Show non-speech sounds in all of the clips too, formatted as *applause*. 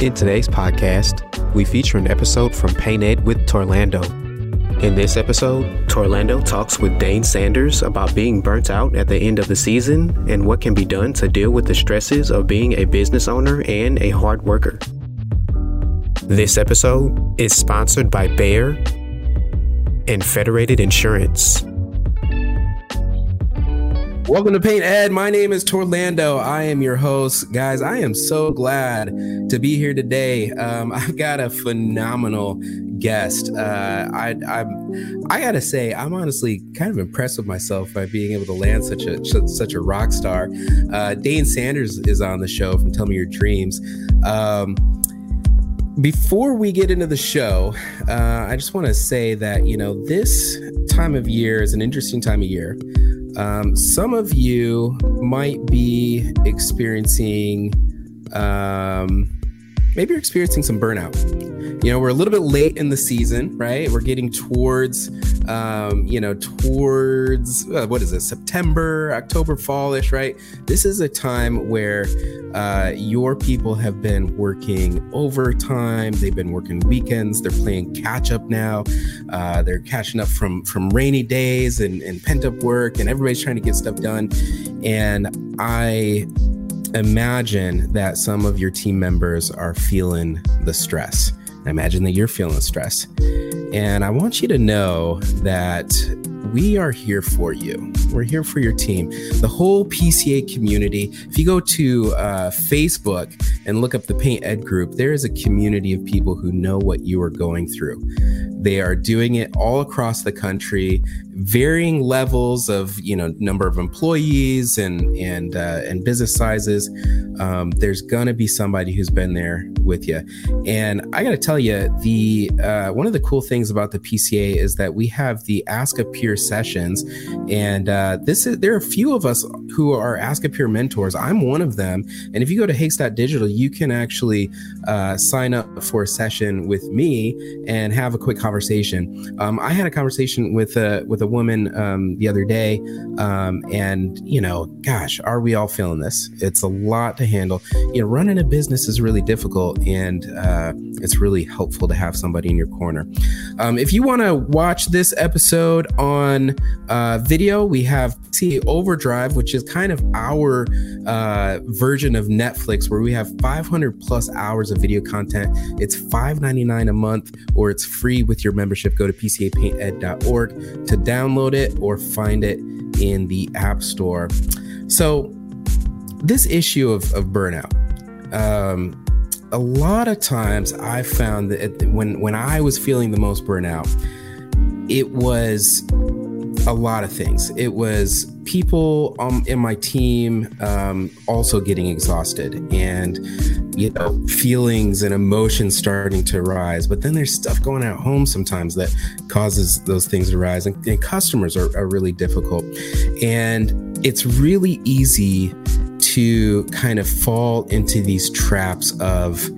In today's podcast, we feature an episode from Paint Ed with Torlando. In this episode, Torlando talks with Dane Sanders about being burnt out at the end of the season and what can be done to deal with the stresses of being a business owner and a hard worker. This episode is sponsored by Behr and Federated Insurance. Welcome to Paint Ed. My name is Torlando. I am your host. Guys, I am so glad to be here today. Um, *laughs* I've got a phenomenal guest. Uh, I, I'm, I gotta say, I'm honestly kind of impressed with myself by being able to land such a such a rock star. Uh, Dane Sanders is on the show from Tell Me Your Dreams. Um, before we get into the show, uh, I just want to say that you know this time of year is an interesting time of year. Um, some of you might be experiencing, um, maybe you're experiencing some burnout. You know, we're a little bit late in the season, right? We're getting towards, um, you know, towards uh, what is it, September, October, fallish, right? This is a time where uh, your people have been working overtime. They've been working weekends. They're playing catch up now. Uh, they're catching up from from rainy days and, and pent up work, and everybody's trying to get stuff done. And I imagine that some of your team members are feeling the stress. Imagine that you're feeling stress. And I want you to know that we are here for you. We're here for your team. The whole PCA community. If you go to uh, Facebook and look up the Paint Ed group, there is a community of people who know what you are going through. They are doing it all across the country, varying levels of you know number of employees and and uh, and business sizes. Um, there's gonna be somebody who's been there with you, and I got to tell you, the uh, one of the cool things about the PCA is that we have the Ask a Peer sessions, and uh, this is there are a few of us who are Ask a Peer mentors. I'm one of them, and if you go to Digital, you can actually uh, sign up for a session with me and have a quick conversation. Um, I had a conversation with a with a woman um, the other day, um, and you know, gosh, are we all feeling this? It's a lot to handle. You know, running a business is really difficult, and uh, it's really helpful to have somebody in your corner. Um, if you want to watch this episode on uh, video, we have T Overdrive, which is kind of our uh, version of Netflix, where we have 500 plus hours of video content. It's $5.99 a month, or it's free with your membership. Go to pcapainted.org to download it or find it in the App Store. So, this issue of, of burnout, um, a lot of times I found that when when I was feeling the most burnout, it was a lot of things. It was people um, in my team um, also getting exhausted and you know feelings and emotions starting to rise but then there's stuff going at home sometimes that causes those things to rise and, and customers are, are really difficult and it's really easy to kind of fall into these traps of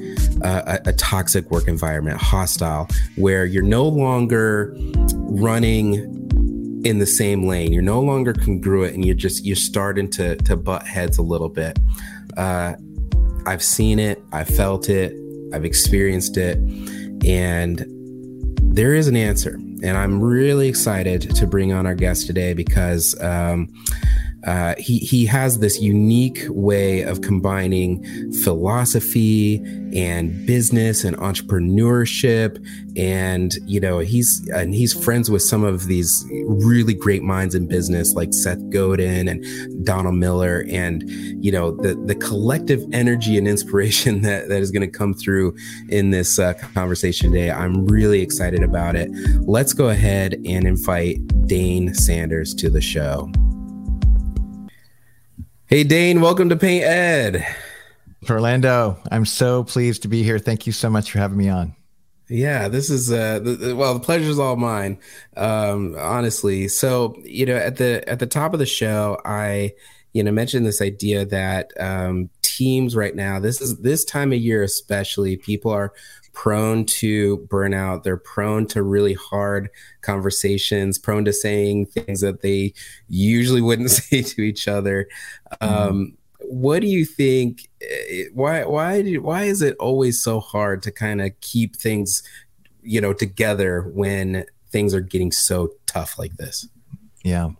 a, a, toxic work environment, hostile, where you're no longer running in the same lane. You're no longer congruent, and you're just you're starting to to butt heads a little bit. Uh, I've seen it, I've felt it, I've experienced it, and there is an answer. And I'm really excited to bring on our guest today because um, uh, he he has this unique way of combining philosophy and business and entrepreneurship, and you know he's and he's friends with some of these really great minds in business like Seth Godin and Donald Miller, and you know the the collective energy and inspiration *laughs* that that is going to come through in this uh, conversation today. I'm really excited about it. Let's go ahead and invite Dane Sanders to the show. Hey, Dane, welcome to Paint Ed. Torlando, I'm so pleased to be here. Thank you so much for having me on. Yeah, this is uh the, well, the pleasure's all mine. Um honestly. So, you know, at the at the top of the show, I you know mentioned this idea that um teams right now, this is this time of year especially, people are prone to burnout. They're prone to really hard conversations, prone to saying things that they usually wouldn't *laughs* say to each other. Mm-hmm. Um, what do you think? Eh, why why do, why is it always so hard to kind of keep things, you know, together when things are getting so tough like this? Yeah.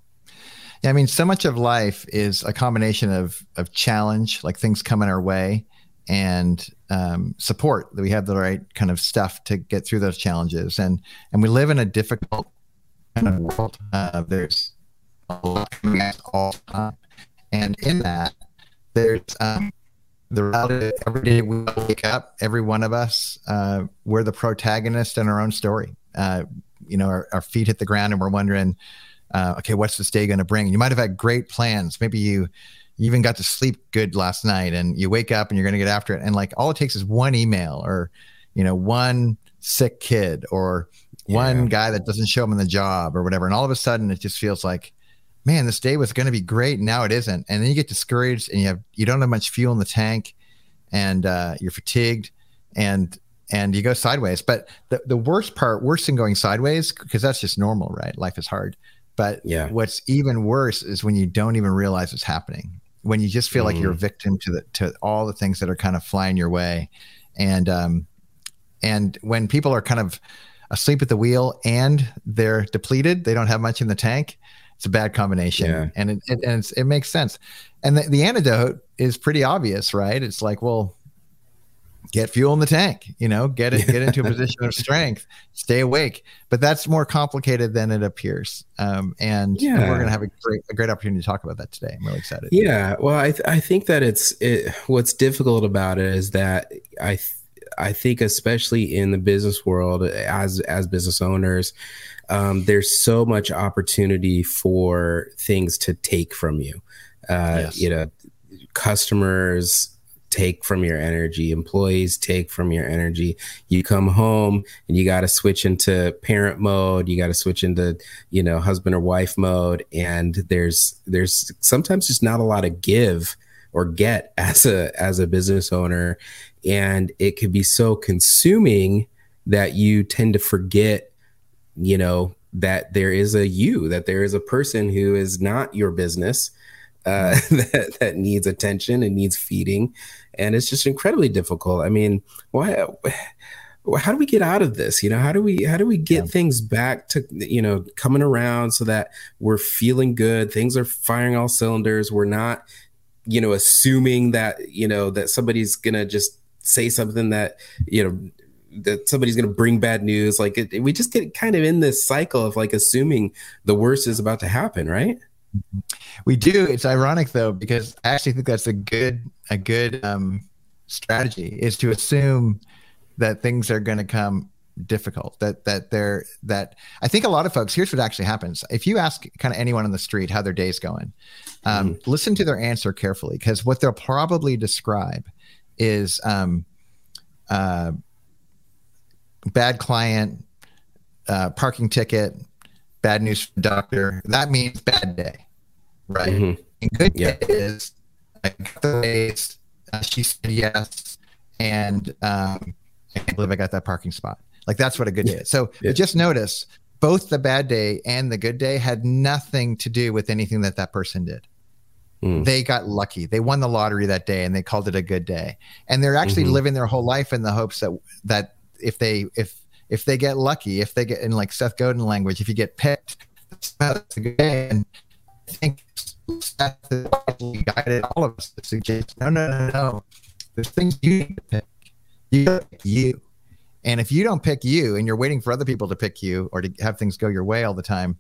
Yeah, I mean, so much of life is a combination of of challenge, like things coming our way, and um, support that we have the right kind of stuff to get through those challenges. And and we live in a difficult kind of world. Uh, there's a lot coming at all time. And in that there's um, the reality every day we wake up every one of us uh, we're the protagonist in our own story. Uh, you know our, our, feet hit the ground and we're wondering uh, okay what's this day going to bring you might have had great plans. Maybe you you even got to sleep good last night and you wake up and you're going to get after it and like all it takes is one email or you know one sick kid or yeah. one guy that doesn't show up in the job or whatever and all of a sudden it just feels like man this day was going to be great and now it isn't and then you get discouraged and you have you don't have much fuel in the tank and uh, you're fatigued and and you go sideways but the, the worst part worse than going sideways because that's just normal right? Life is hard but yeah. what's even worse is when you don't even realize it's happening when you just feel mm. like you're a mm. victim to the to all the things that are kind of flying your way and um and when people are kind of asleep at the wheel and they're depleted they don't have much in the tank it's a bad combination yeah. and it, it and it makes sense and the, the antidote is pretty obvious right it's like well get fuel in the tank you know get it get into a *laughs* position of strength stay awake. But that's more complicated than it appears. Um, and, yeah. and we're going to have a great a great opportunity to talk about that today. I'm really excited. Yeah. Well i, th- I think that it's it, what's difficult about it is that i th- i think especially in the business world as as business owners um, there's so much opportunity for things to take from you. Uh, yes. you know customers take from your energy. Employees take from your energy. You come home and you got to switch into parent mode. You got to switch into you know husband or wife mode. And there's there's sometimes just not a lot of give or get *laughs* as a as a business owner. And it could be so consuming that you tend to forget you know that there is a you that there is a person who is not your business uh, *laughs* that, that needs attention and needs feeding and it's just incredibly difficult. I mean, why? How do we get out of this? You know, how do we how do we get yeah. things back to you know coming around so that we're feeling good, things are firing all cylinders, we're not you know assuming that you know that somebody's gonna just say something that you know that somebody's going to bring bad news. Like it, we just get kind of in this cycle of like assuming the worst is about to happen, right? We do. It's ironic though because I actually think that's a good a good um, strategy is to assume that things are going to come difficult that that they're that i think a lot of folks here's what actually happens if you ask kind of anyone on the street how their day's going um, mm. listen to their answer carefully because what they'll probably describe is um, uh, bad client uh, parking ticket bad news from doctor that means bad day right mm-hmm. and good yeah. day is I got the raise. Uh, she said yes, and um, I believe I got that parking spot. Like that's what a good day is. So yeah. just notice both the bad day and the good day had nothing to do with anything that that person did. Mm. They got lucky. They won the lottery that day, and they called it a good day. And they're actually mm-hmm. living their whole life in the hopes that that if they if if they get lucky, if they get in like Seth Godin language, if you get picked, that's a good day. And I think guided all of us to suggest no, no, no, no. There's things you need to pick. You pick you. And if you don't pick you and you're waiting for other people to pick you or to have things go your way all the time,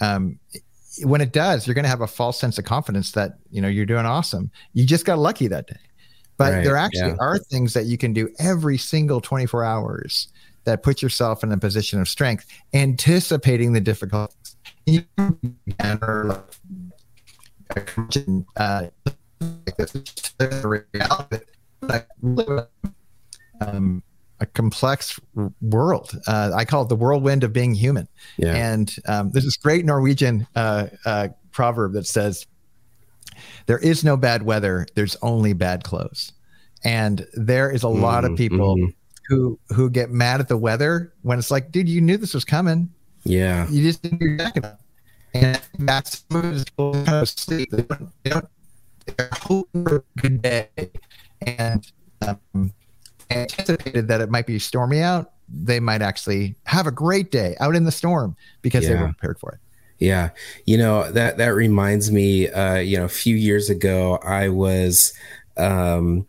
um, when it does, you're going to have a false sense of confidence that, you know, you're doing awesome. You just got lucky that day. But right, there actually yeah. are things that you can do every single 24 hours that put yourself in a position of strength, anticipating the difficulties. You uh, um, a complex world. Uh, I call it the whirlwind of being human. Yeah. And um, there's this great Norwegian uh, uh, proverb that says, "There is no bad weather. There's only bad clothes." And there is a mm, lot of people mm. Who who get mad at the weather when it's like, dude, you knew this was coming. Yeah. You just didn't your jacket up. And that's people kind of sleep. They don't, they don't, they're hoping for a good day. And um, anticipated that it might be stormy out, they might actually have a great day out in the storm because yeah. they were prepared for it. Yeah, you know that that reminds me. Uh, you know, a few years ago, I was um,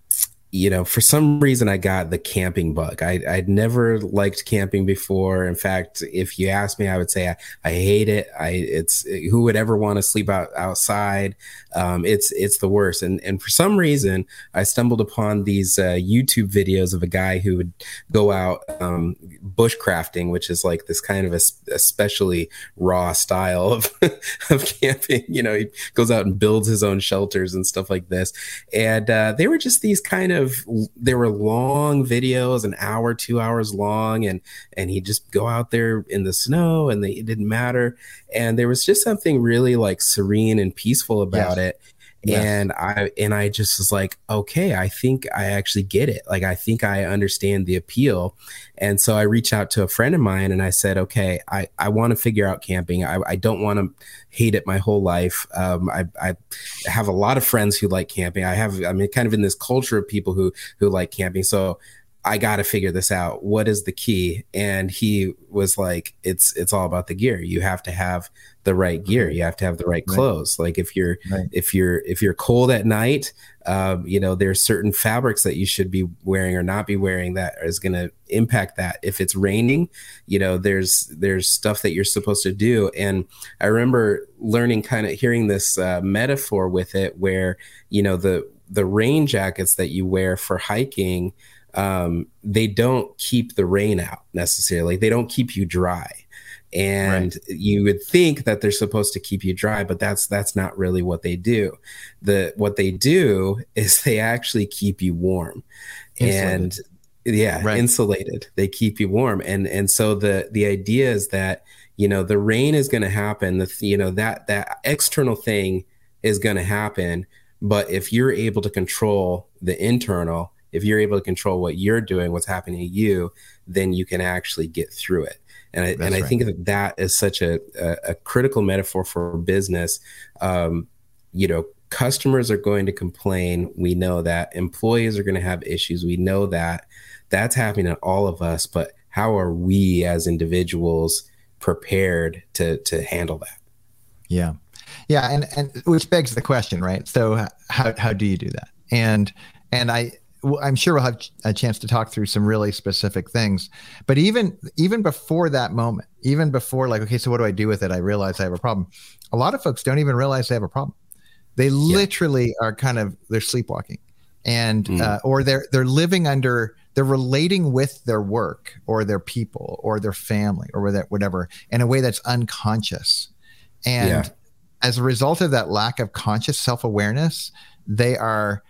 you know, for some reason, I got the camping bug. I, would never liked camping before. In fact, if you ask me, I would say I, I hate it. I it's who would ever want to sleep out outside? Um, it's it's the worst. And and for some reason, I stumbled upon these uh, YouTube videos of a guy who would go out um, bushcrafting, which is like this kind of a, especially raw style of *laughs* of camping. You know, he goes out and builds his own shelters and stuff like this. And uh, they were just these kind of of there were long videos, an hour, two hours long, and and he'd just go out there in the snow, and they, it didn't matter. And there was just something really like serene and peaceful about yes. it. And I and I just was like, okay, I think I actually get it. Like I think I understand the appeal. And so I reached out to a friend of mine and I said, okay, I, I want to figure out camping. I, I don't want to hate it my whole life. Um, I, I have a lot of friends who like camping. I have I mean kind of in this culture of people who who like camping. So I got to figure this out. What is the key? And he was like, it's it's all about the gear. You have to have the right gear. You have to have the right clothes. Right. Like if you're right. if you're if you're cold at night, um, you know there's certain fabrics that you should be wearing or not be wearing that is going to impact that. If it's raining, you know there's there's stuff that you're supposed to do. And I remember learning kind of hearing this uh, metaphor with it, where you know the the rain jackets that you wear for hiking um, they don't keep the rain out necessarily. They don't keep you dry. And right. you would think that they're supposed to keep you dry, but that's that's not really what they do. The what they do *laughs* is they actually keep you warm. Insulated. And yeah, right. insulated. They keep you warm. And and so the the idea is that you know the rain is going to happen. The you know that that external thing is going to happen, but if you're able to control the internal, if you're able to control what you're doing, what's happening to you, then you can actually get through it. And I, and right. Think that that is such a, a, a critical metaphor for business. Um, you know, customers are going to complain. We know that employees are going to have issues. We know that that's happening to all of us. But how are we as individuals prepared to to handle that? Yeah, yeah, and and which begs the question, right? So how how do you do that? And and I I'm sure we'll have a chance to talk through some really specific things. But even even before that moment, even before like, okay, so what do I do with it? I realize I have a problem. A lot of folks don't even realize they have a problem. They yeah. literally are kind of they're sleepwalking, and mm. uh, or they're they're living under they're relating with their work or their people or their family or whatever in a way that's unconscious, and yeah. as a result of that lack of conscious self awareness, they are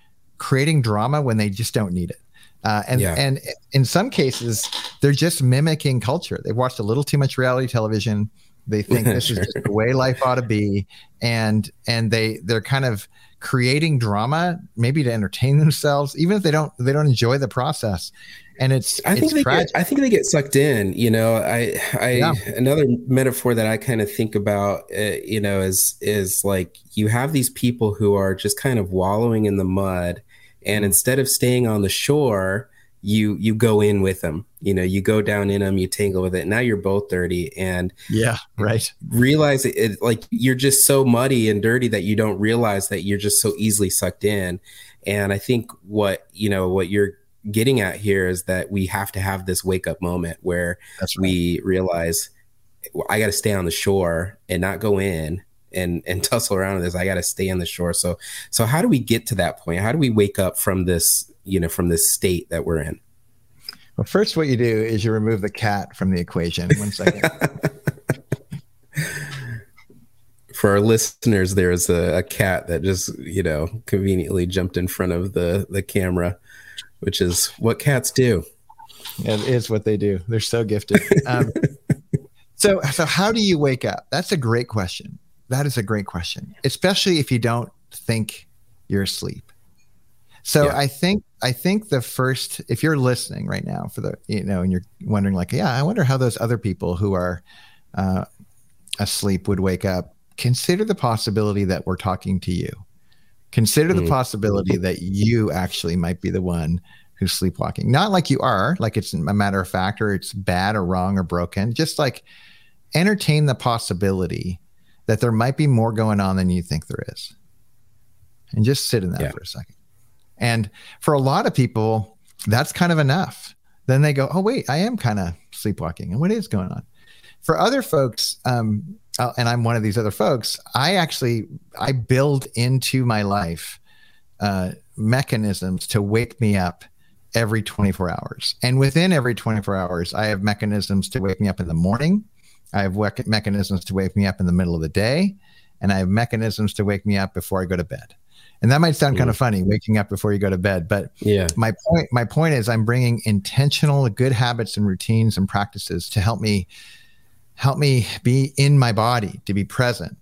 creating drama when they just don't need it. Uh, and yeah. and in some cases, they're just mimicking culture. They've watched a little too much reality television. They *laughs* think this sure. is just the way life ought to be, and and they they're kind of creating drama, maybe to entertain themselves, even if they don't they don't enjoy the process. And it's I think it's they get, I think they get sucked in. You know, I I yeah. another metaphor that I kind of think about, uh, you know, is is like you have these people who are just kind of wallowing in the mud and instead of staying on the shore you you go in with them. You know you go down in them you tangle with it. Now you're both dirty. And yeah right. realize it, it, like you're just so muddy and dirty that you don't realize that you're just so easily sucked in. And i think what you know what you're getting at here is that we have to have this wake up moment where right. we realize i got to stay on the shore and not go in and and *laughs* tussle around with this. I got to stay on the shore. So so how do we get to that point? How do we wake up from this you know from this state that we're in? Well, first, what you do is you remove the cat from the equation. One second. *laughs* for our listeners, there is a, a, cat that just you know conveniently jumped in front of the the camera, which is what cats do. It is what they do. They're so gifted. Um, *laughs* so, so how do you wake up? That's a great question. That is a great question, especially if you don't think you're asleep. So yeah. I think I think the first, if you're listening right now for the, you know, and you're wondering like, yeah, I wonder how those other people who are uh, asleep would wake up. Consider the possibility that we're talking to you. Consider mm-hmm. the possibility that you actually might be the one who's sleepwalking. Not like you are, like it's a matter of fact, or it's bad or wrong or broken. Just like entertain the possibility that there might be more going on than you think there is. And just sit in that yeah. for a second. And for a lot of people, that's kind of enough. Then they go, oh, wait, I am kind of sleepwalking. And what is going on? For other folks, um, uh, and I'm one of these other folks, I actually I build into my life uh, mechanisms to wake me up every 24 hours. And within every 24 hours, I have mechanisms to wake me up in the morning. I have mechanisms to wake me up in the middle of the day. And I have mechanisms to wake me up before I go to bed. And that might sound mm. kind of funny, waking up before you go to bed. But yeah, my point, my point is, I'm bringing intentional, good habits and routines and practices to help me, help me be in my body, to be present.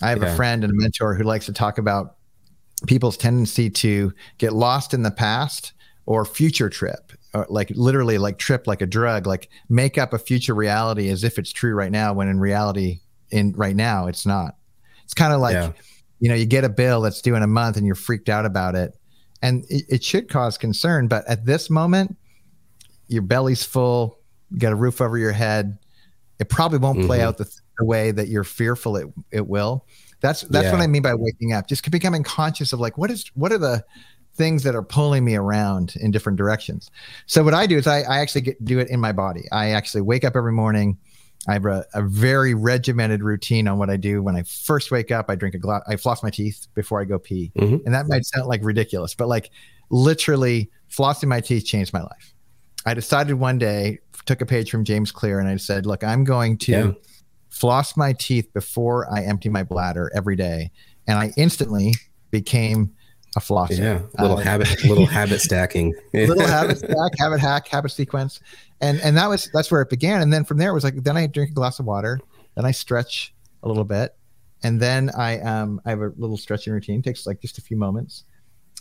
I have yeah. a friend and a mentor who likes to talk about people's tendency to get lost in the past or future trip or like literally like trip like a drug like make up a future reality as if it's true right now when in reality in right now it's not it's kind of like yeah. you know you get a bill that's due in a month and you're freaked out about it and it, it should cause concern but at this moment your belly's full you got a roof over your head it probably won't mm-hmm. play out the, the, way that you're fearful it, it will that's that's yeah. what i mean by waking up just becoming conscious of like what is what are the things that are pulling me around in different directions. So what I do is I, I actually get, do it in my body. I actually wake up every morning. I have a, a, very regimented routine on what I do. When I first wake up, I drink a glass, I floss my teeth before I go pee. Mm-hmm. And that might sound like ridiculous, but like literally flossing my teeth changed my life. I decided one day, took a page from James Clear and I said, look, I'm going to yeah. floss my teeth before I empty my bladder every day. And I instantly became a philosophy. Yeah, little habit, little *laughs* habit stacking, little *laughs* habit stack, habit hack, habit sequence, and and that was that's where it began. And then from there, it was like then I drink a glass of water, then I stretch a little bit, and then I um I have a little stretching routine. It takes like just a few moments,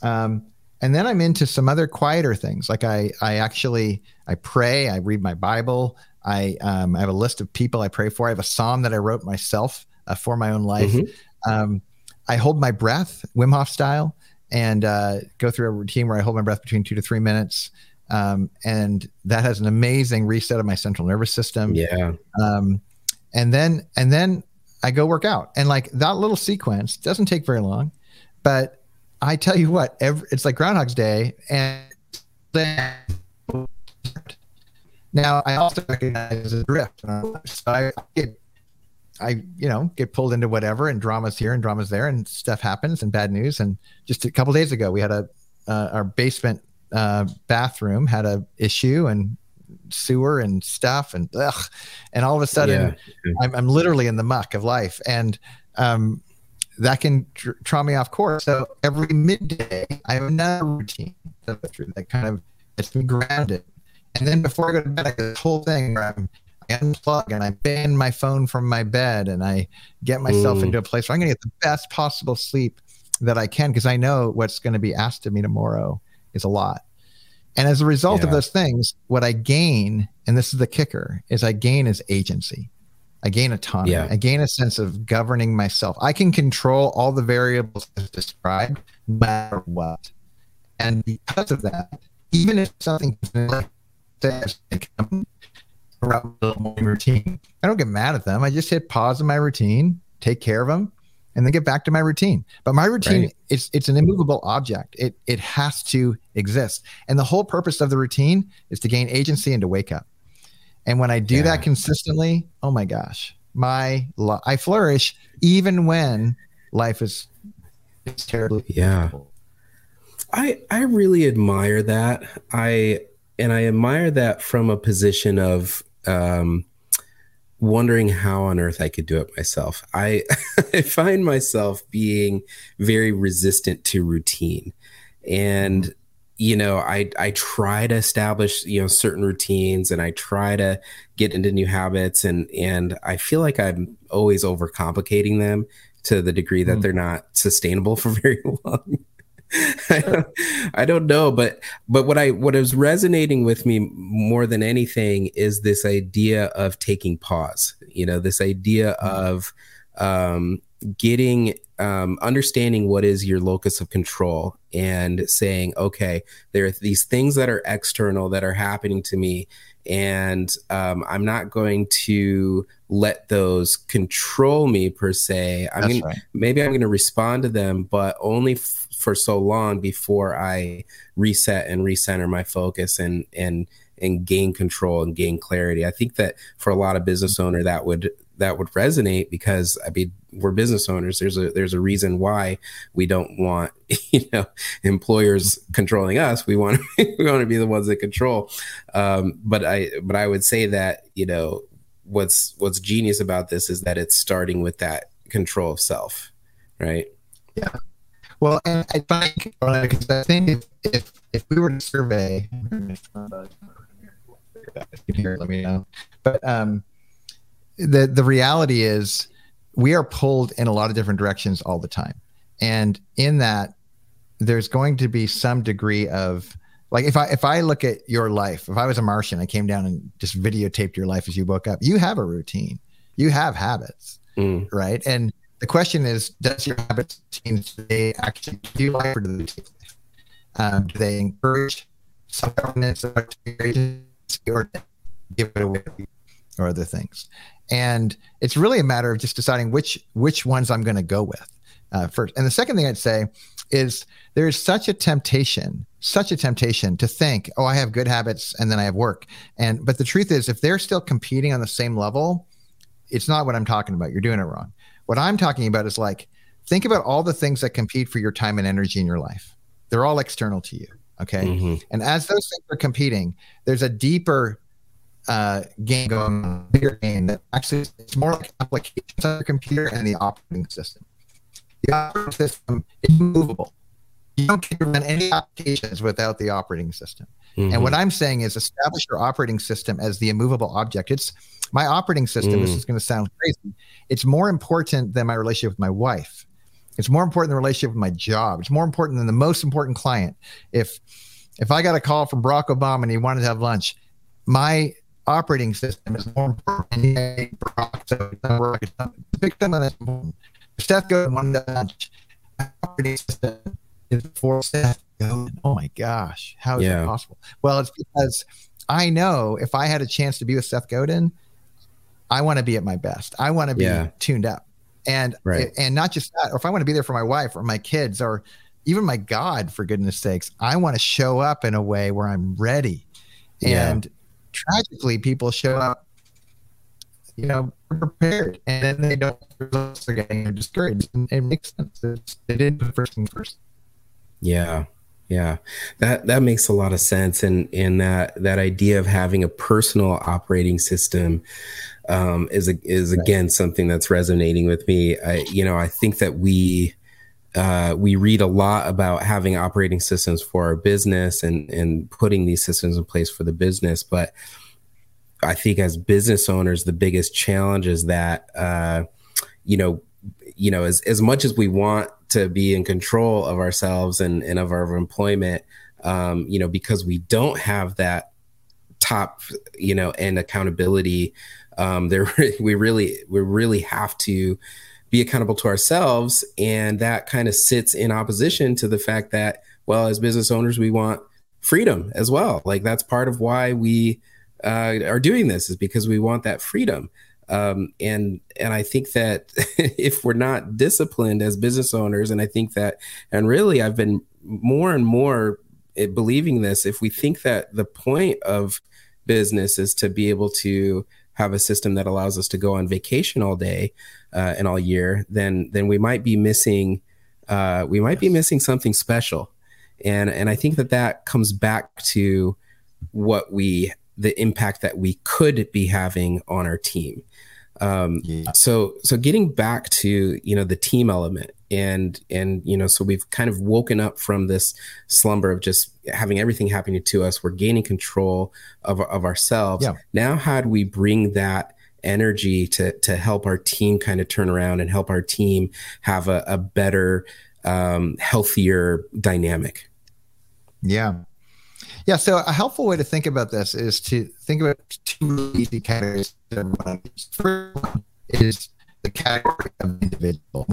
um, and then I'm into some other quieter things. Like I I actually I pray, I read my Bible. I um I have a list of people I pray for. I have a psalm that I wrote myself uh, for my own life. Mm-hmm. Um, I hold my breath, Wim Hof style and uh, go through a routine where I hold my breath between two to three minutes. Um, and that has an amazing reset of my central nervous system. Yeah. Um, and then and then I go work out, and like that little sequence doesn't take very long, but I tell you what, every, it's like Groundhog's Day, and then now I also recognize a drift. So I get I, you know, get pulled into whatever and dramas here and dramas there and stuff happens and bad news. And just a couple days ago, we had a, uh, our basement uh, bathroom had a issue and sewer and stuff and ugh, and all of a sudden yeah. I'm, I'm literally in the muck of life and um, that can tr- draw me off course. So every midday, I have another routine that kind of gets me grounded. And then before I go to bed, I get this whole thing where I'm unplug and I ban my phone from my bed and I get myself mm. into a place where I'm going to get the best possible sleep that I can because I know what's going to be asked of me tomorrow is a lot. And as a result yeah. of those things, what I gain, and this is the kicker, is I gain is agency. I gain autonomy. Yeah. I gain a sense of governing myself. I can control all the variables as described, no matter what. And because of that, even if something says morning routine. I don't get mad at them. I just hit pause in my routine, take care of them, and then get back to my routine. But my routine right. it's it's an immovable object. It it has to exist. And the whole purpose of the routine is to gain agency and to wake up. And when I do yeah. that consistently, oh my gosh, my I flourish even when life is it's terribly yeah. I I really admire that. I and I admire that from a position of um, wondering how on earth I could do it myself. I, *laughs* I find myself being very resistant to routine. And you know, I I try to establish, you know, certain routines and I try to get into new habits and and I feel like I'm always overcomplicating them to the degree that mm. they're not sustainable *laughs* for very long. I, *laughs* don't, I don't know, but but what I what is resonating with me more than anything is this idea of taking pause. You know, this idea of um, getting um, understanding what is your locus of control and saying, okay, there are these things that are external that are happening to me, and um, I'm not going to let those control me per se. I'm gonna, right. maybe I'm going to respond to them, but only f- for so long before I reset and recenter my focus and and and gain control and gain clarity. I think that for a lot of business owner that would that would resonate because I mean we're business owners. There's a there's a reason why we don't want *laughs* you know employers controlling us. We want to, *laughs* we want to be the ones that control. Um, but I but I would say that you know what's what's genius about this is that it's starting with that control of self, right? Yeah. Well, and I think because I think if, if if we were to survey, here, let me know. But um, the the reality is we are pulled in a lot of different directions all the time and in that there's going to be some degree of like if i if i look at your life if i was a martian i came down and just videotaped your life as you woke up you have a routine you have habits mm. right and the question is does your habits they actually do life or do they take life um, do they encourage self-governance or give it away or other things and it's really a matter of just deciding which which ones I'm going to go with uh, first. And the second thing I'd say is there is such a temptation, such a temptation to think, oh, I have good habits and then I have work. And but the truth is, if they're still competing on the same level, it's not what I'm talking about. You're doing it wrong. What I'm talking about is like think about all the things that compete for your time and energy in your life. They're all external to you. Okay. Mm-hmm. And as those things are competing, there's a deeper uh, game going on, bigger game that actually it's more like applications on the computer and the operating system. The operating system is movable. You don't get to run any applications without the operating system. Mm-hmm. And what I'm saying is establish your operating system as the immovable object. It's my operating system. Mm. This is going to sound crazy. It's more important than my relationship with my wife. It's more important than the relationship with my job. It's more important than the most important client. If if I got a call from Barack Obama and he wanted to have lunch, my operating system is more important than victim of that. Seth Godin wanted to launch operating system is for Seth Godin. Oh my gosh, how is yeah. that possible? Well, it's because I know if I had a chance to be with Seth Godin, I want to be at my best. I want to be yeah. tuned up, and right. and not just that. Or if I want to be there for my wife or my kids or even my God, for goodness sakes, I want to show up in a way where I'm ready. And tragically, people show up, you know, prepared, and then they don't results they're getting discouraged. And it makes sense. It's, they didn't put first thing first. Yeah. Yeah, that that makes a lot of sense, and and that that idea of having a personal operating system um, is a, is again right. something that's resonating with me. I you know I think that we uh, we read a lot about having operating systems for our business and and putting these systems in place for the business but i think as business owners the biggest challenge is that uh, you know you know as, as much as we want to be in control of ourselves and, and of our employment um, you know because we don't have that top you know and accountability um, there *laughs* we really we really have to be accountable to ourselves. And that kind of sits in opposition to the fact that, well, as business owners, we want freedom as well. Like that's part of why we uh, are doing this is because we want that freedom. Um, and and I think that *laughs* if we're not disciplined as business owners, and I think that, and really, I've been more and more eh, believing this. If we think that the point of business is to be able to have a system that allows us to go on vacation all day, uh, and all year, then then we might be missing uh, we might yes. be missing something special, and and I think that that comes back to what we the impact that we could be having on our team. Um, yeah. So so getting back to you know the team element and and you know so we've kind of woken up from this slumber of just having everything happening to us. We're gaining control of of ourselves. Yeah. Now, how do we bring that? energy to to help our team kind of turn around and help our team have a, a better um, healthier dynamic yeah yeah. So a helpful way to think about this is to think about two easy categories. First one is the category of individual.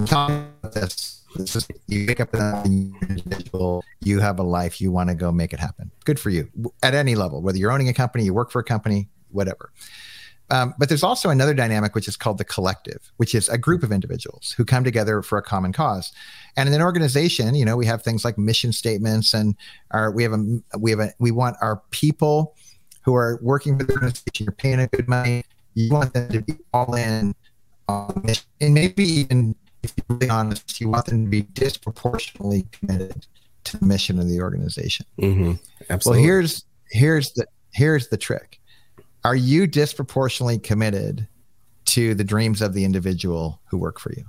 this. this is, you wake up an individual, you have a life, you want to go make it happen. Good for you at any level, whether you're owning a company, you work for a company, whatever. Um, but there's also another dynamic, which is called the collective, which is a group of individuals who come together for a common cause. And in an organization, you know, we have things like mission statements, and our we have a we have a we want our people who are working for the organization, you're paying a good money, you want them to be all in, um, and maybe even if you're really honest, you want them to be disproportionately committed to the mission of the organization. Mm-hmm. Absolutely. Well, here's here's the here's the trick are you disproportionately committed to the dreams of the individual who work for you?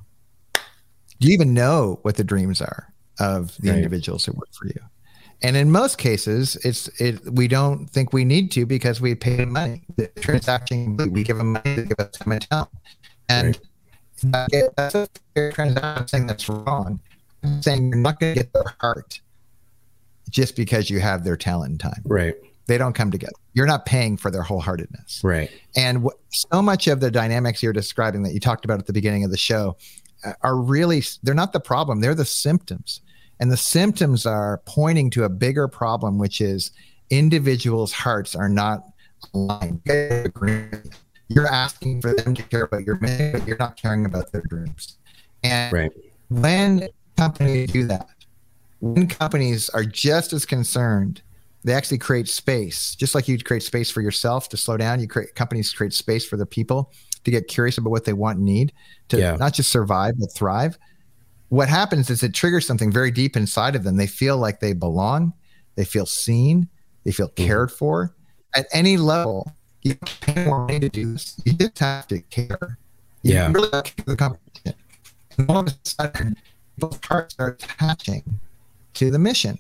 Do you even know what the dreams are of the right. individuals who work for you? And in most cases, it's it. We don't think we need to because we pay them money. The transaction we give them money to give us time and talent, and right. that's a fair transaction. I'm saying that's wrong. I'm saying you're not going to get their heart just because you have their talent and time. Right. They don't come together. You're not paying for their wholeheartedness. Right. And so much of the dynamics you're describing that you talked about at the beginning of the show uh, are really, they're not the problem, they're the symptoms. And the symptoms are pointing to a bigger problem, which is individuals' hearts are not aligned. You're asking for them to care about your mission, but you're not caring about their dreams. And right. when companies do that, when companies are just as concerned they actually create space just like you create space for yourself to slow down you create companies create space for the people to get curious about what they want and need to yeah. not just survive but thrive. What happens is it triggers something very deep inside of them. They feel like they belong they feel seen they feel mm-hmm. cared for. At any level you pay more money to do this. You just have to care. You yeah. really care the competition and all of a sudden both parts are attaching to the mission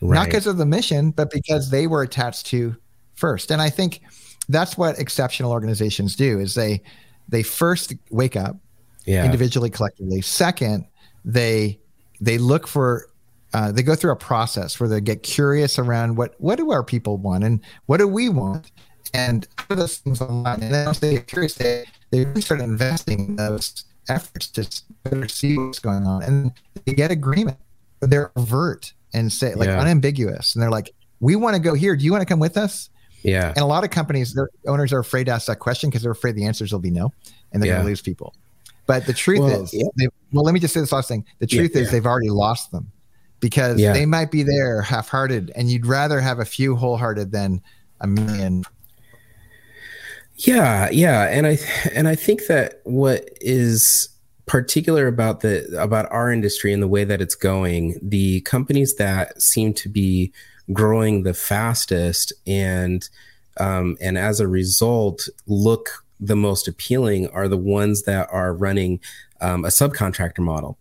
right. not because of the mission, but because they were attached to first. And I think that's what exceptional organizations do is they they first wake up yeah. individually, collectively. Second, they they look for uh, they go through a process where they get curious around what what do our people want and what do we want and those things align. And then once they get curious, they they really start investing in those efforts to better see what's going on, and they get agreement. But they're overt and say like yeah. unambiguous. And they're like we want to go here. Do you want to come with us? Yeah. And a lot of companies their owners are afraid to ask that question because they're afraid the answers will be no and they're yeah. going to lose people. But the truth well, is yeah. they, well let me just say this last thing. The truth is they've already lost them because they might be there half-hearted and you'd rather have a few wholehearted than a million. Yeah yeah. And i and i think that what is particular about the about our industry and the way that it's going the companies that seem to be growing the fastest and um, and as a result look the most appealing are the ones that are running um, a subcontractor model.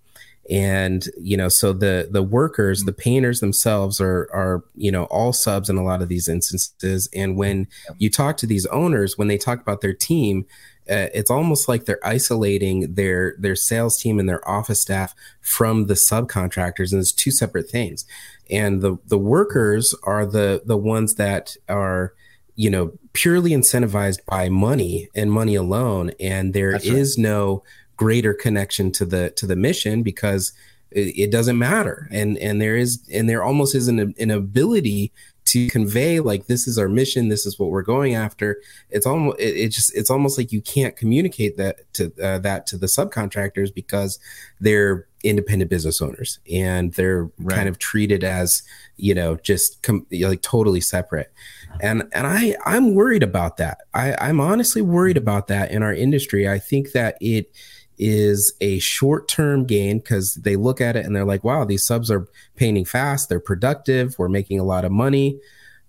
And you know so the the workers the painters themselves are are you know all subs in a lot of these instances. And when you talk to these owners when they talk about their team uh, it's almost like they're isolating their their sales team and their office staff from the subcontractors and it's two separate things and the the workers are the the ones that are you know purely incentivized by money and money alone and there That's is right. no greater connection to the to the mission because it, it, doesn't matter and and there is and there almost is an, an ability to convey like this is our mission this is what we're going after it's almost it, it just it's almost like you can't communicate that to uh, that to the subcontractors because they're independent business owners and they're right. kind of treated as you know just com- like totally separate. And and i i'm worried about that. I i'm honestly worried about that in our industry. I think that it is a short term gain because they look at it and they're like, wow, these subs are painting fast, they're productive, we're making a lot of money.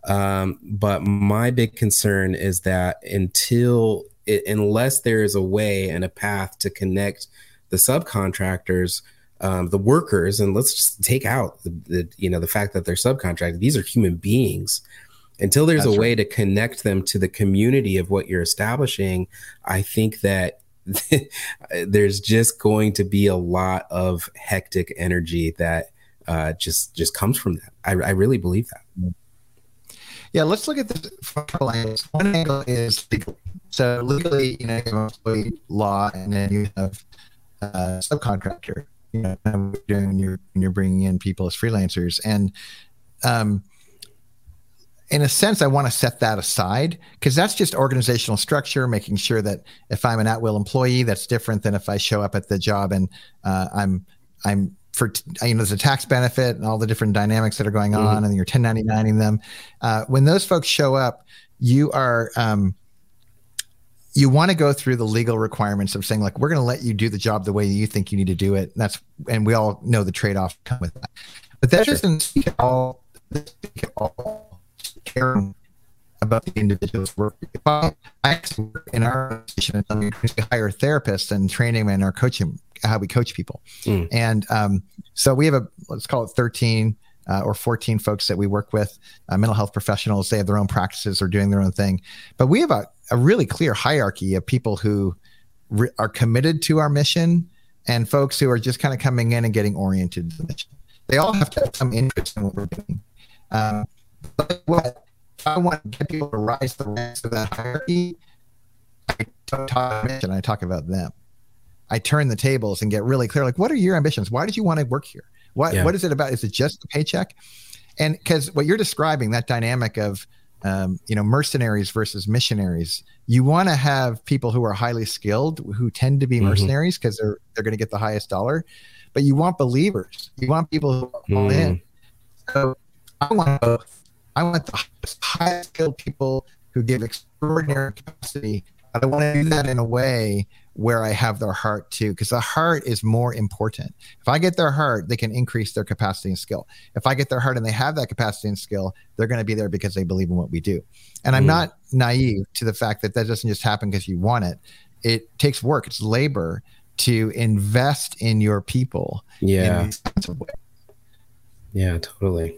Um, but my big concern is that until it, unless there is a way and a path to connect the subcontractors um, the workers and let's just take out the, the, you know the fact that they're subcontracted these are human beings. Until there's That's a way to connect them to the community of what you're establishing i think that *laughs* there's just going to be a lot of hectic energy that uh, just just comes from that I, I really believe that yeah, let's look at this from a couple angles. One angle is. So legally, you know, you have employee law, and then you have uh, subcontractor you know doing you're you're bringing in people as freelancers and um in a sense, I want to set that aside because that's just organizational structure, making sure that if I'm an at-will employee, that's different than if I show up at the job and uh, I'm I'm for you know there's a tax benefit and all the different dynamics that are going on, mm-hmm. and you're 1099ing them. Uh, when those folks show up, you are um, you want to go through the legal requirements of saying like we're going to let you do the job the way you think you need to do it. And that's and we all know the trade off come with that. But that sure. doesn't speak all, speak all caring about the individual's work. If I, I work in our organization we hire therapists and training and our coaching how we coach people. Mm. And um, so we have a let's call it 13 uh, or 14 folks that we work with, uh, mental health professionals. They have their own practices or doing their own thing. But we have a, a really clear hierarchy of people who re- are committed to our mission and folks who are just kind of coming in and getting oriented to the mission. They all have to have some interest in what we're doing. Um, but what I want to get people to rise the ranks of that hierarchy, I don't talk mission, I talk about them. I turn the tables and get really clear. Like, what are your ambitions? Why did you want to work here? What yeah. what is it about? Is it just the paycheck? And because what you're describing, that dynamic of um, you know mercenaries versus missionaries, you want to have people who are highly skilled who tend to be mm-hmm. mercenaries because they're they're going to get the highest dollar, but you want believers. You want people who are all mm. in. So I want both. I want the highest skilled people who give extraordinary capacity, but I want to do that in a way where I have their heart too, because the heart is more important. If I get their heart, they can increase their capacity and skill. If I get their heart and they have that capacity and skill, they're going to be there because they believe in what we do. And I'm mm. not naive to the fact that that doesn't just happen because you want it. It takes work, it's labor to invest in your people. Yeah. Yeah, totally.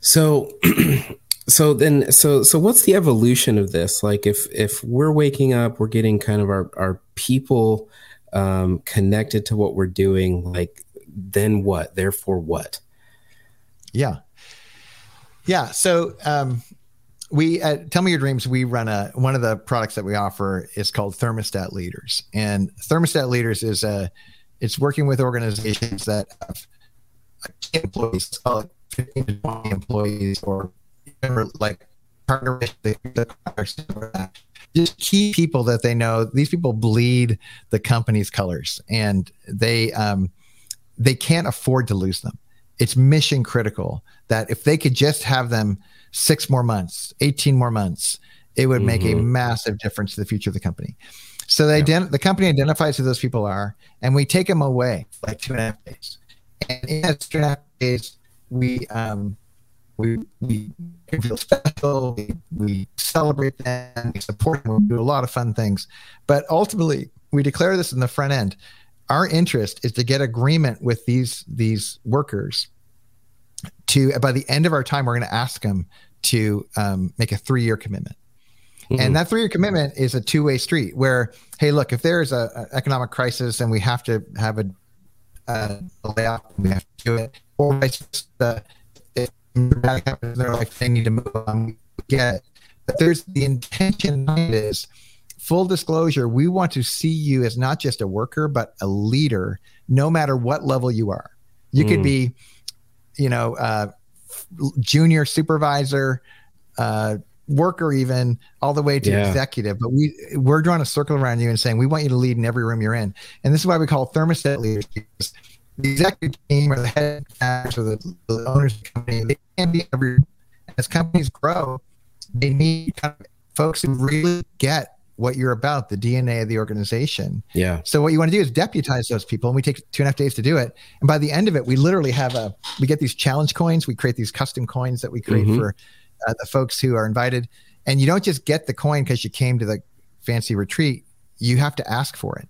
So *clears throat* so then so so what's the evolution of this? Like if if we're waking up we're getting kind of our our people um connected to what we're doing like then what? Therefore what? Yeah. Yeah. So um we at tell me your dreams we run a one of the products that we offer is called thermostat leaders. And thermostat leaders is a it's working with organizations that have employees 15 to 20 employees or like partner with the, the just key people that they know. These people bleed the company's colors, and they um, they can't afford to lose them. It's mission critical that if they could just have them six more months, eighteen more months, it would make mm-hmm. a massive difference to the future of the company. So they yeah. ident- the company identifies who those people are, and we take them away like two and a half days. And in that two and a half days, we um, we we feel special. We, we celebrate them. We support them. We do a lot of fun things. But ultimately, we declare this in the front end. Our interest is to get agreement with these these workers. To by the end of our time, we're going to ask them to um, make a three year commitment. Mm-hmm. And that three year commitment is a two way street where, hey, look, if there's a, a, economic crisis and we have to have a, a layoff, we have to do it, versa, dramatic happens in their life, they need to move on. We get. But there's the intention is full disclosure, we want to see you as not just a worker, but a leader, no matter what level you are. You mm. could be, you know, uh, junior supervisor, uh, worker, even all the way to yeah. executive. But we we're drawing a circle around you and saying we want you to lead in every room you're in, and this is why we call thermostat leaders. The executive team or the head or the, the owners of the company, they can be every as companies grow, they need kind of folks who really get what you're about, the DNA of the organization. Yeah. So what you want to do is deputize those people, and we take two and a half days to do it. And by the end of it, we literally have a we get these challenge coins. We create these custom coins that we create mm-hmm. for uh, the folks who are invited. And you don't just get the coin because you came to the fancy retreat, you have to ask for it.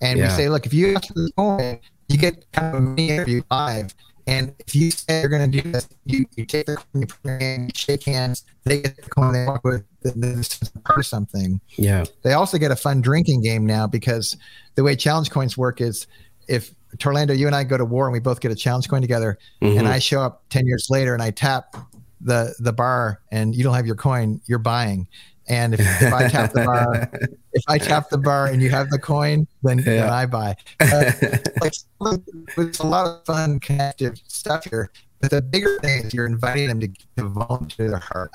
And Yeah. we say, look, if you ask for the coin, you get kind of a mini interview live. And if you say you're going to do this, you, you take the coin, you put your hand, you shake hands, they get the coin, they walk with it, and then part of something. Yeah. They also get a fun drinking game now because the way challenge coins work is if Torlando, you and I go to war and we both get a challenge coin together, Mhm. and I show up 10 years later and I tap the the bar and you don't have your coin, you're buying. And if, if I tap the bar, *laughs* if I tap the bar and you have the coin, then, then I buy. Uh, like it's a lot of fun connective stuff here. But the bigger thing is you're inviting them to, to volunteer their heart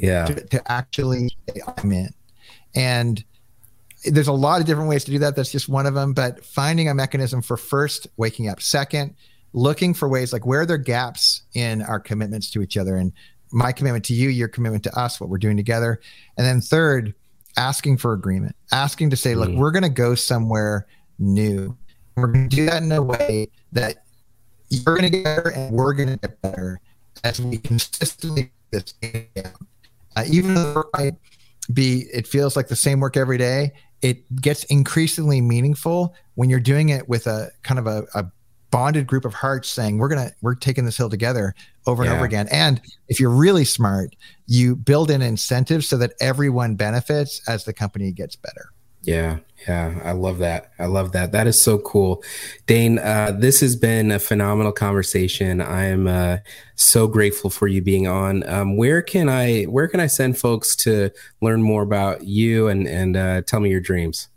yeah. to, to actually say, I'm in. And there's a lot of different ways to do that. That's just one of them. But finding a mechanism for first waking up, second, looking for ways like where are there gaps in our commitments to each other and my commitment to you, your commitment to us, what we're doing together. And then third, asking for agreement, asking to say, look, Mhm. we're going to go somewhere new. We're going to do that in a way that you're going to get better and we're going to get better as we consistently do this. Uh, even though might be, it feels like the same work every day. It gets increasingly meaningful when you're doing it with a kind of a, a bonded group of hearts saying, we're going to, we're taking this hill together over and over again. And if you're really smart, you build in incentives so that everyone benefits as the company gets better. Yeah, yeah, I love that. I love that. That is so cool, Dane. Uh, this has been a phenomenal conversation. I am uh, so grateful for you being on. Um, where can I where can I send folks to learn more about you and and uh, tell me your dreams?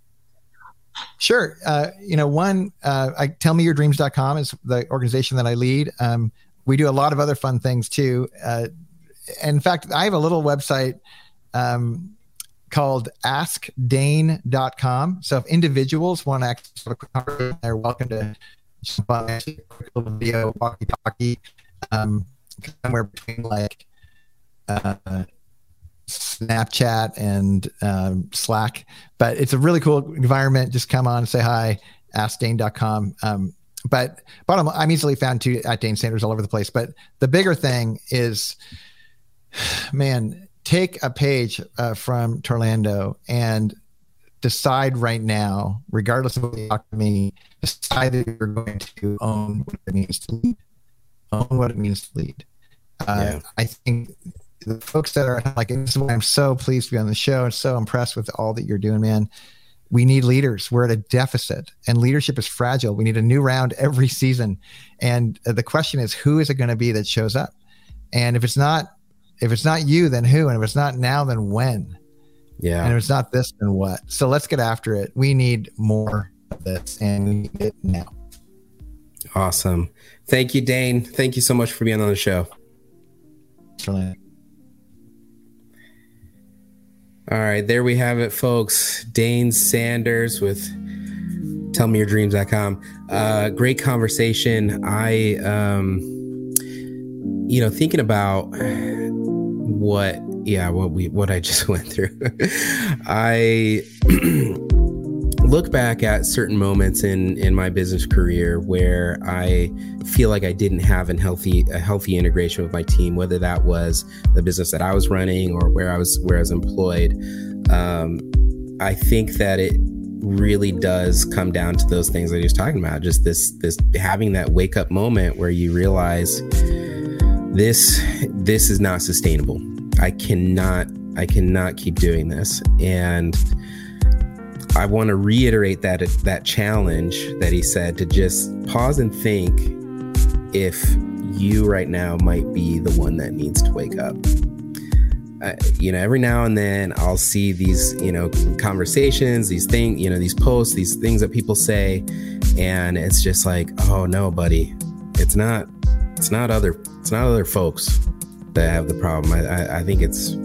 Sure. Uh, you know, one, uh, I tellmeyourdreams.com is the organization that I lead. Um, we do a lot of other fun things too. Uh, in fact, I have a little website um, called askdane.com. So if individuals want to access a quick conversation, they're welcome to jump on a quick little video, walkie talkie, um, somewhere between like uh, Snapchat and um, Slack. But it's a really cool environment. Just come on, say hi, askdane.com. Um, but bottom, I'm easily found too at Dane Sanders all over the place. But the bigger thing is, *sighs* man, take a page uh, from Torlando and decide right now, regardless of what you talk to me, decide that you're going to own what it means to lead. Own what it means to lead. Uh, Yeah. I think the folks that are like, this is why I'm so pleased to be on the show and so impressed with all that you're doing, man. We need leaders. We're at a deficit, and leadership is fragile. We need a new round every season, and uh, the question is, who is it going to be that shows up? And if it's not, if it's not you, then who? And if it's not now, then when? Yeah. And if it's not this, then what? So let's get after it. We need more of this, and we need it now. awesome. Thank you, Dane. Thank you so much for being on the show. Torlando. All right, there we have it, folks. Dane Sanders with tellmeyourdreams.com. Uh, great conversation. I, um, you know, thinking about what, yeah, what we, what I just *laughs* went through. I *clears throat* look back at certain moments in in my business career where I feel like I didn't have a healthy a healthy integration with my team, whether that was the business that I was running or where I was where I was employed. Um, I think that it really does come down to those things that he was talking about. Just this this having that wake up moment where you realize this this is not sustainable. I cannot I cannot keep doing this and. I want to reiterate that that challenge that he said to just pause and think if you right now might be the one that needs to wake up. Uh, you know, every now and then I'll see these, you know, conversations, these things, you know, these posts, these things that people say, and it's just like, oh no, buddy, it's not, it's not other, it's not other folks that have the problem. I, I, I think it's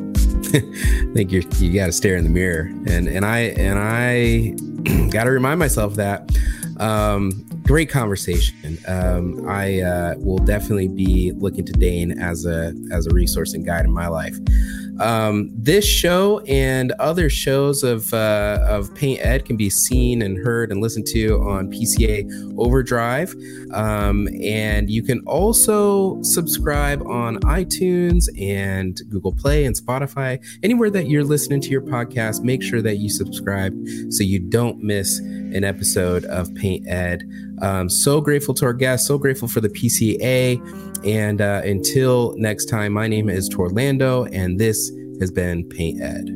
I *laughs* think you you got to stare in the mirror, and and I and I *clears throat* got to remind myself that. Um, great conversation. Um, I uh, will definitely be looking to Dane as a as a resource and guide in my life. Um, this show and other shows of uh, of Paint Ed can be seen and heard and listened to on PCA Overdrive, um, and you can also subscribe on iTunes and Google Play and Spotify. Anywhere that you're listening to your podcast, make sure that you subscribe so you don't miss an episode of Paint Ed. Um, so grateful to our guests, so grateful for the PCA. And uh, until next time, my name is Torlando, and this has been Paint Ed.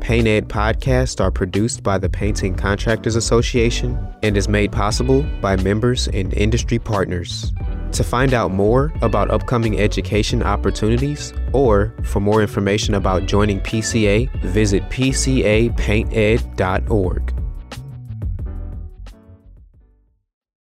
Paint Ed podcasts are produced by the Painting Contractors Association and is made possible by members and industry partners. To find out more about upcoming education opportunities or for more information about joining PCA, visit pcapainted.org.